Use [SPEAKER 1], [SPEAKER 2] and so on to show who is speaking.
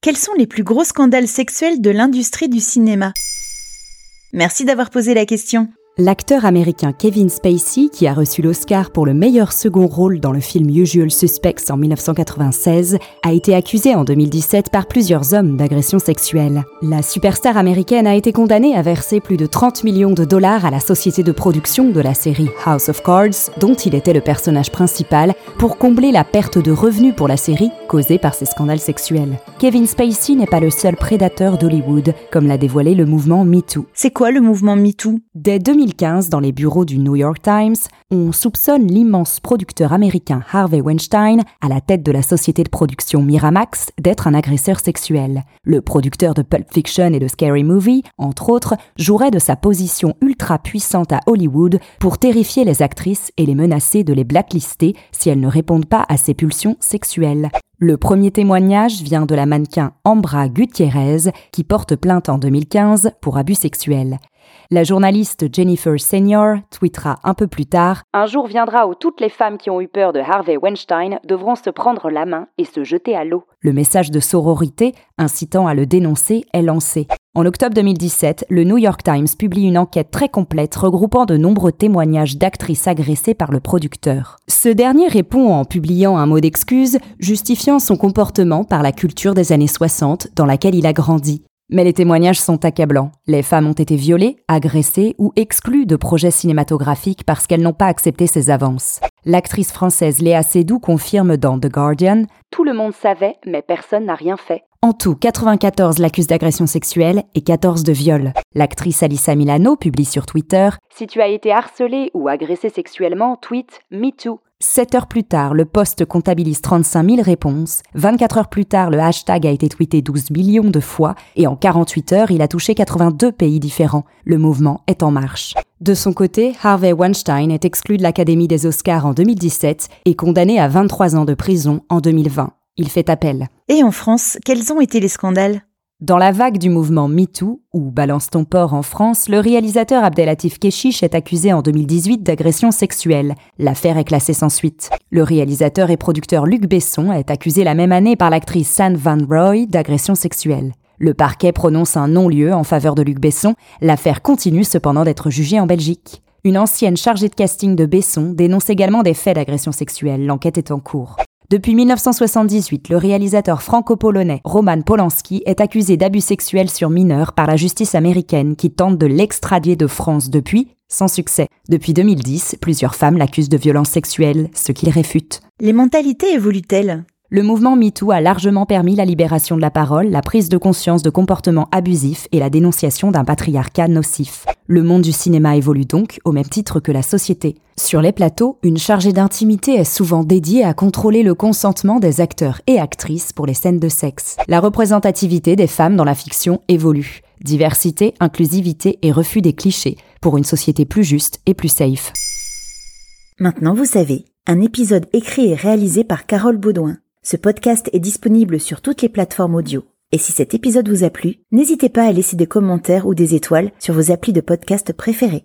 [SPEAKER 1] Quels sont les plus gros scandales sexuels de l'industrie du cinéma? Merci d'avoir posé la question.
[SPEAKER 2] L'acteur américain Kevin Spacey, qui a reçu l'Oscar pour le meilleur second rôle dans le film Usual Suspects en 1996, a été accusé en 2017 par plusieurs hommes d'agression sexuelle. La superstar américaine a été condamnée à verser plus de 30 millions de dollars à la société de production de la série House of Cards, dont il était le personnage principal, pour combler la perte de revenus pour la série causée par ces scandales sexuels. Kevin Spacey n'est pas le seul prédateur d'Hollywood, comme l'a dévoilé le mouvement MeToo.
[SPEAKER 1] C'est quoi le mouvement MeToo?
[SPEAKER 2] Dès 2015, dans les bureaux du New York Times, on soupçonne l'immense producteur américain Harvey Weinstein, à la tête de la société de production Miramax, d'être un agresseur sexuel. Le producteur de Pulp Fiction et de Scary Movie, entre autres, jouerait de sa position ultra puissante à Hollywood pour terrifier les actrices et les menacer de les blacklister si elles ne répondent pas à ses pulsions sexuelles. Le premier témoignage vient de la mannequin Ambra Gutierrez, qui porte plainte en 2015 pour abus sexuels. La journaliste Jennifer Senior tweetera un peu plus tard Un jour viendra où toutes les femmes qui ont eu peur de Harvey Weinstein devront se prendre la main et se jeter à l'eau. Le message de sororité, incitant à le dénoncer, est lancé. En octobre 2017, le New York Times publie une enquête très complète regroupant de nombreux témoignages d'actrices agressées par le producteur. Ce dernier répond en publiant un mot d'excuse, justifiant son comportement par la culture des années 60 dans laquelle il a grandi. Mais les témoignages sont accablants. Les femmes ont été violées, agressées ou exclues de projets cinématographiques parce qu'elles n'ont pas accepté ses avances. L'actrice française Léa Seydoux confirme dans The Guardian Tout le monde savait, mais personne n'a rien fait. En tout, 94 l'accusent d'agression sexuelle et 14 de viol. L'actrice Alissa Milano publie sur Twitter Si tu as été harcelée ou agressée sexuellement, tweet MeToo. 7 heures plus tard, le poste comptabilise 35 000 réponses. 24 heures plus tard, le hashtag a été tweeté 12 millions de fois. Et en 48 heures, il a touché 82 pays différents. Le mouvement est en marche. De son côté, Harvey Weinstein est exclu de l'Académie des Oscars en 2017 et condamné à 23 ans de prison en 2020. Il fait appel.
[SPEAKER 1] Et en France, quels ont été les scandales?
[SPEAKER 2] Dans la vague du mouvement MeToo, ou Balance ton port en France, le réalisateur Abdelatif Keshish est accusé en 2018 d'agression sexuelle. L'affaire est classée sans suite. Le réalisateur et producteur Luc Besson est accusé la même année par l'actrice San Van Roy d'agression sexuelle. Le parquet prononce un non-lieu en faveur de Luc Besson. L'affaire continue cependant d'être jugée en Belgique. Une ancienne chargée de casting de Besson dénonce également des faits d'agression sexuelle. L'enquête est en cours. Depuis 1978, le réalisateur franco-polonais Roman Polanski est accusé d'abus sexuels sur mineurs par la justice américaine qui tente de l'extradier de France depuis, sans succès. Depuis 2010, plusieurs femmes l'accusent de violences sexuelles, ce qu'il réfute.
[SPEAKER 1] Les mentalités évoluent-elles?
[SPEAKER 2] Le mouvement MeToo a largement permis la libération de la parole, la prise de conscience de comportements abusifs et la dénonciation d'un patriarcat nocif. Le monde du cinéma évolue donc au même titre que la société. Sur les plateaux, une chargée d'intimité est souvent dédiée à contrôler le consentement des acteurs et actrices pour les scènes de sexe. La représentativité des femmes dans la fiction évolue. Diversité, inclusivité et refus des clichés pour une société plus juste et plus safe.
[SPEAKER 1] Maintenant vous savez, un épisode écrit et réalisé par Carole Baudouin. Ce podcast est disponible sur toutes les plateformes audio. Et si cet épisode vous a plu, n'hésitez pas à laisser des commentaires ou des étoiles sur vos applis de podcast préférés.